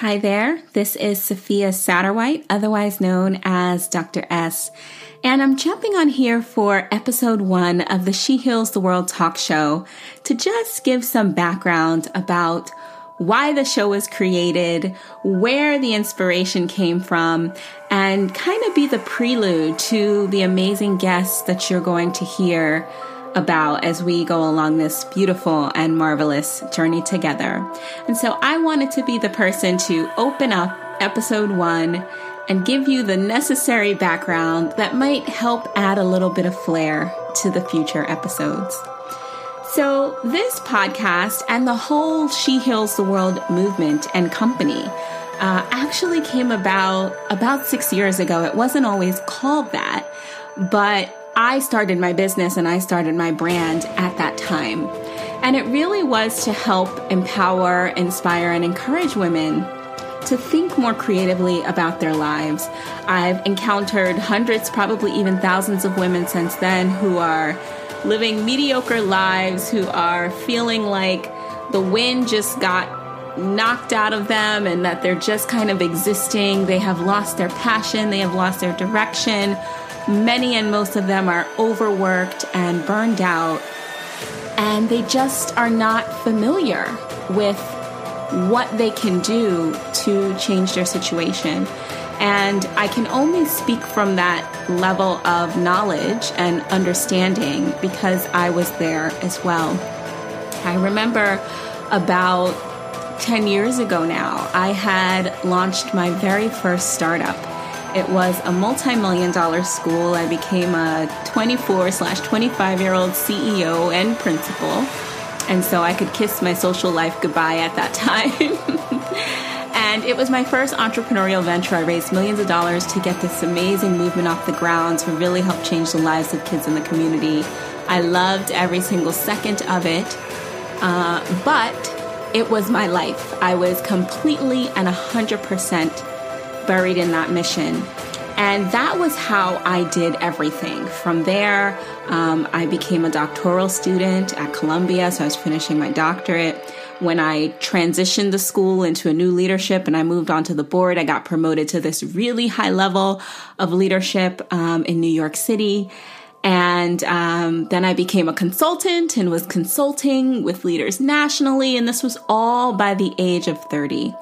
Hi there, this is Sophia Satterwhite, otherwise known as Dr. S. And I'm jumping on here for episode one of the She Heals the World talk show to just give some background about why the show was created, where the inspiration came from, and kind of be the prelude to the amazing guests that you're going to hear about as we go along this beautiful and marvelous journey together. And so I wanted to be the person to open up episode one and give you the necessary background that might help add a little bit of flair to the future episodes. So, this podcast and the whole She Heals the World movement and company uh, actually came about about six years ago. It wasn't always called that, but I started my business and I started my brand at that time. And it really was to help empower, inspire, and encourage women to think more creatively about their lives. I've encountered hundreds, probably even thousands of women since then who are living mediocre lives, who are feeling like the wind just got knocked out of them and that they're just kind of existing. They have lost their passion, they have lost their direction Many and most of them are overworked and burned out, and they just are not familiar with what they can do to change their situation. And I can only speak from that level of knowledge and understanding because I was there as well. I remember about 10 years ago now, I had launched my very first startup it was a multi-million dollar school. I became a 24 slash 25 year old CEO and principal. And so I could kiss my social life goodbye at that time. and it was my first entrepreneurial venture. I raised millions of dollars to get this amazing movement off the ground to really help change the lives of kids in the community. I loved every single second of it. Uh, but it was my life. I was completely and 100% buried in that mission. And that was how I did everything. From there, um, I became a doctoral student at Columbia, so I was finishing my doctorate. When I transitioned the school into a new leadership and I moved onto the board, I got promoted to this really high level of leadership um, in New York City. And um, then I became a consultant and was consulting with leaders nationally. And this was all by the age of 30.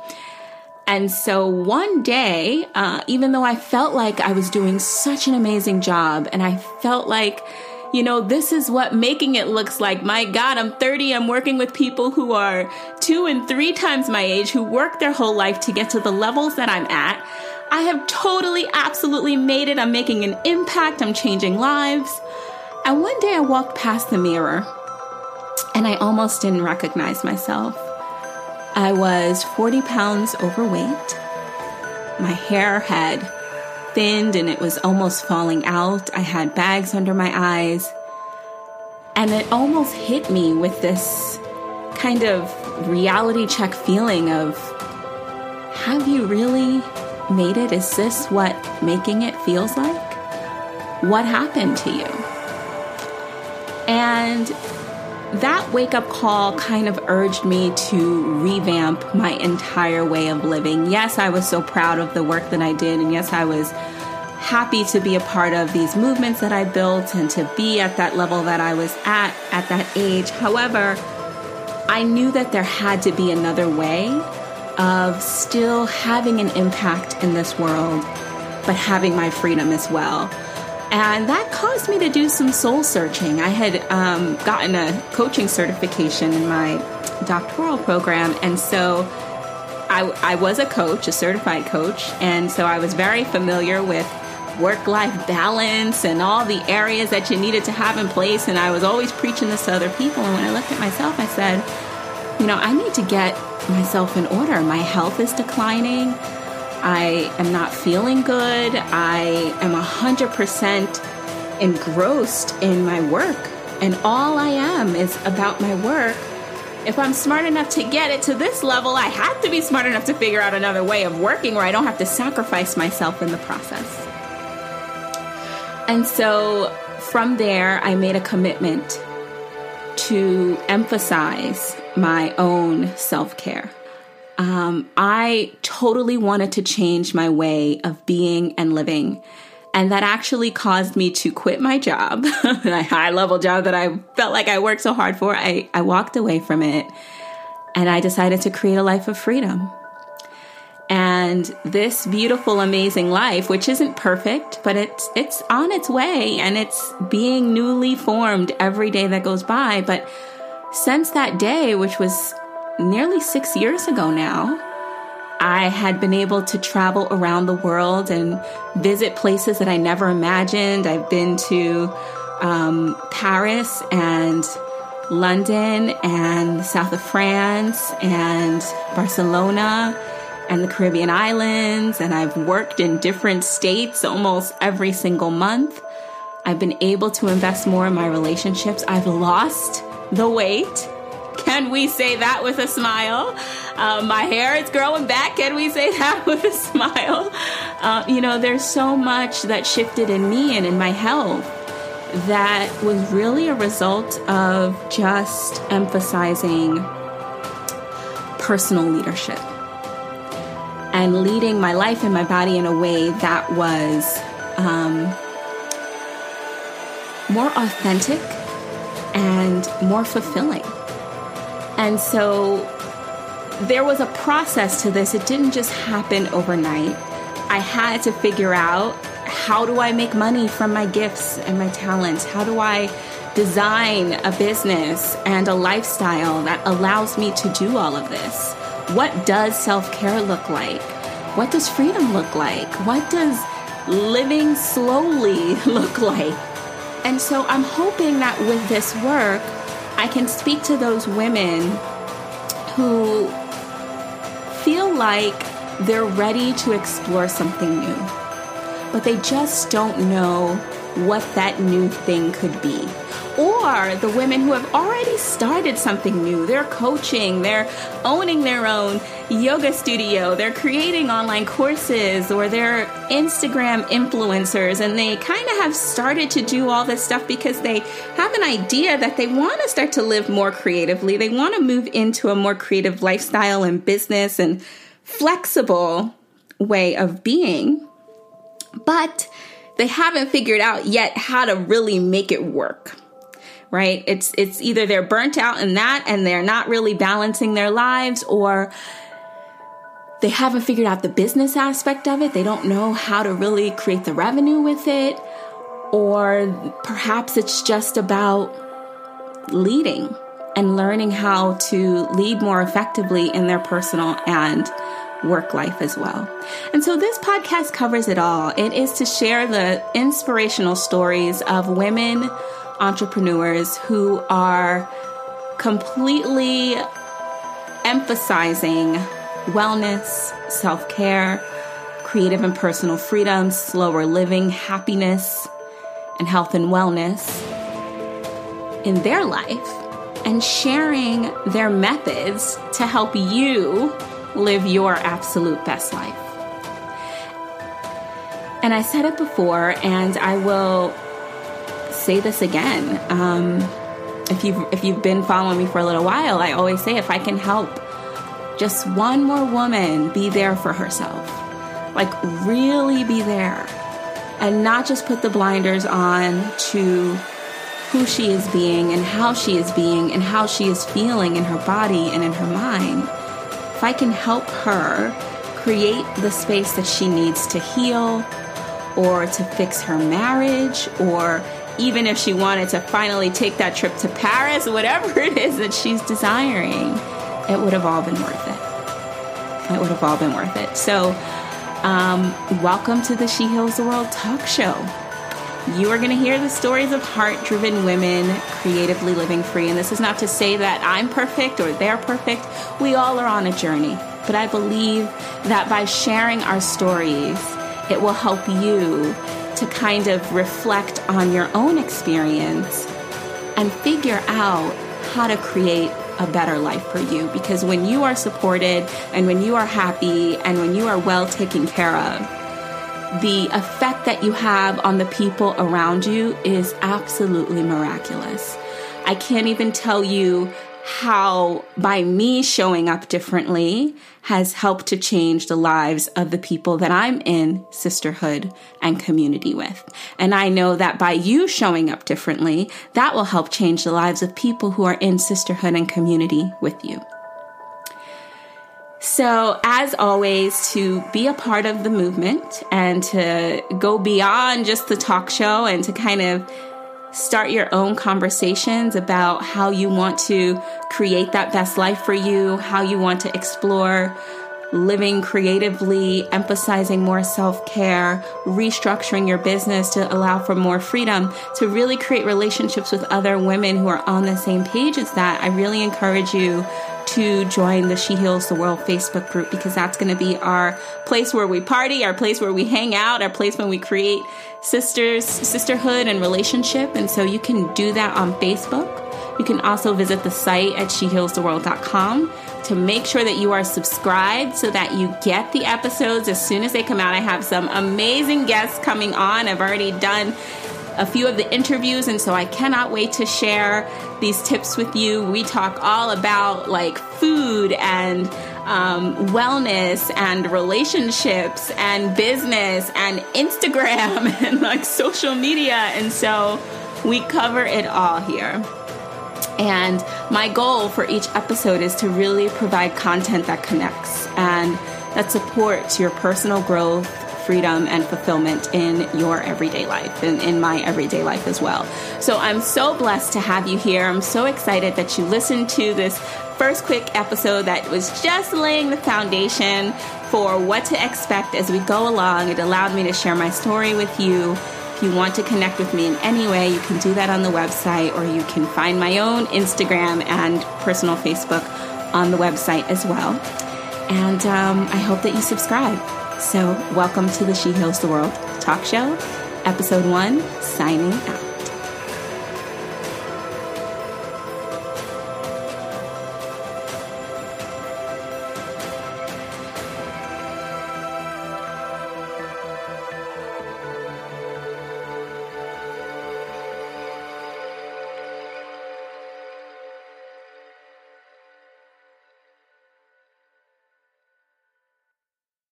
And so one day, uh, even though I felt like I was doing such an amazing job and I felt like, you know, this is what making it looks like. My God, I'm 30. I'm working with people who are two and three times my age, who work their whole life to get to the levels that I'm at. I have totally, absolutely made it. I'm making an impact. I'm changing lives. And one day I walked past the mirror and I almost didn't recognize myself. I was 40 pounds overweight. My hair had thinned and it was almost falling out. I had bags under my eyes. And it almost hit me with this kind of reality check feeling of have you really made it? Is this what making it feels like? What happened to you? And that wake up call kind of urged me to revamp my entire way of living. Yes, I was so proud of the work that I did, and yes, I was happy to be a part of these movements that I built and to be at that level that I was at at that age. However, I knew that there had to be another way of still having an impact in this world, but having my freedom as well. And that caused me to do some soul searching. I had um, gotten a coaching certification in my doctoral program. And so I, I was a coach, a certified coach. And so I was very familiar with work life balance and all the areas that you needed to have in place. And I was always preaching this to other people. And when I looked at myself, I said, you know, I need to get myself in order. My health is declining. I am not feeling good. I am 100% engrossed in my work. And all I am is about my work. If I'm smart enough to get it to this level, I have to be smart enough to figure out another way of working where I don't have to sacrifice myself in the process. And so from there, I made a commitment to emphasize my own self care. Um, I totally wanted to change my way of being and living. And that actually caused me to quit my job, a high level job that I felt like I worked so hard for. I, I walked away from it and I decided to create a life of freedom. And this beautiful, amazing life, which isn't perfect, but it's, it's on its way and it's being newly formed every day that goes by. But since that day, which was nearly six years ago now, I had been able to travel around the world and visit places that I never imagined. I've been to um, Paris and London and the south of France and Barcelona and the Caribbean islands. And I've worked in different states almost every single month. I've been able to invest more in my relationships. I've lost the weight can we say that with a smile? Uh, my hair is growing back. Can we say that with a smile? Uh, you know, there's so much that shifted in me and in my health that was really a result of just emphasizing personal leadership and leading my life and my body in a way that was um, more authentic and more fulfilling. And so there was a process to this. It didn't just happen overnight. I had to figure out how do I make money from my gifts and my talents? How do I design a business and a lifestyle that allows me to do all of this? What does self care look like? What does freedom look like? What does living slowly look like? And so I'm hoping that with this work, I can speak to those women who feel like they're ready to explore something new, but they just don't know what that new thing could be or the women who have already started something new. They're coaching, they're owning their own yoga studio, they're creating online courses, or they're Instagram influencers, and they kind of have started to do all this stuff because they have an idea that they want to start to live more creatively. They want to move into a more creative lifestyle and business and flexible way of being. But they haven't figured out yet how to really make it work right? It's it's either they're burnt out in that and they're not really balancing their lives or they haven't figured out the business aspect of it. They don't know how to really create the revenue with it or perhaps it's just about leading and learning how to lead more effectively in their personal and work life as well. And so this podcast covers it all. It is to share the inspirational stories of women entrepreneurs who are completely emphasizing wellness, self care, creative and personal freedom, slower living, happiness, and health and wellness in their life and sharing their methods to help you live your absolute best life. And I said it before, and I will say this again. Um, if you've if you've been following me for a little while, I always say if I can help just one more woman be there for herself, like really be there, and not just put the blinders on to who she is being and how she is being and how she is feeling in her body and in her mind. If I can help her create the space that she needs to heal or to fix her marriage or even if she wanted to finally take that trip to Paris, whatever it is that she's desiring, it would have all been worth it. It would have all been worth it. So, um, welcome to the She Heals the World talk show. You are going to hear the stories of heart driven women creatively living free. And this is not to say that I'm perfect or they're perfect. We all are on a journey. But I believe that by sharing our stories, it will help you to kind of reflect on your own experience and figure out how to create a better life for you. Because when you are supported and when you are happy and when you are well taken care of, the effect that you have on the people around you is absolutely miraculous. I can't even tell you how by me showing up differently has helped to change the lives of the people that I'm in sisterhood and community with. And I know that by you showing up differently, that will help change the lives of people who are in sisterhood and community with you. So, as always, to be a part of the movement and to go beyond just the talk show and to kind of start your own conversations about how you want to create that best life for you, how you want to explore living creatively, emphasizing more self care, restructuring your business to allow for more freedom, to really create relationships with other women who are on the same page as that. I really encourage you to join the She Heals the World Facebook group because that's going to be our place where we party, our place where we hang out, our place when we create sisters, sisterhood, and relationship. And so you can do that on Facebook. You can also visit the site at shehealstheworld.com to make sure that you are subscribed so that you get the episodes as soon as they come out. I have some amazing guests coming on. I've already done a few of the interviews, and so I cannot wait to share these tips with you. We talk all about like food and um, wellness and relationships and business and Instagram and like social media. And so we cover it all here. And my goal for each episode is to really provide content that connects and that supports your personal growth, freedom, and fulfillment in your everyday life and in my everyday life as well. So I'm so blessed to have you here. I'm so excited that you listened to this first quick episode that was just laying the foundation for what to expect as we go along. It allowed me to share my story with you. If you want to connect with me in any way, you can do that on the website, or you can find my own Instagram and personal Facebook on the website as well. And um, I hope that you subscribe. So, welcome to the She Heals the World talk show, episode one, signing out.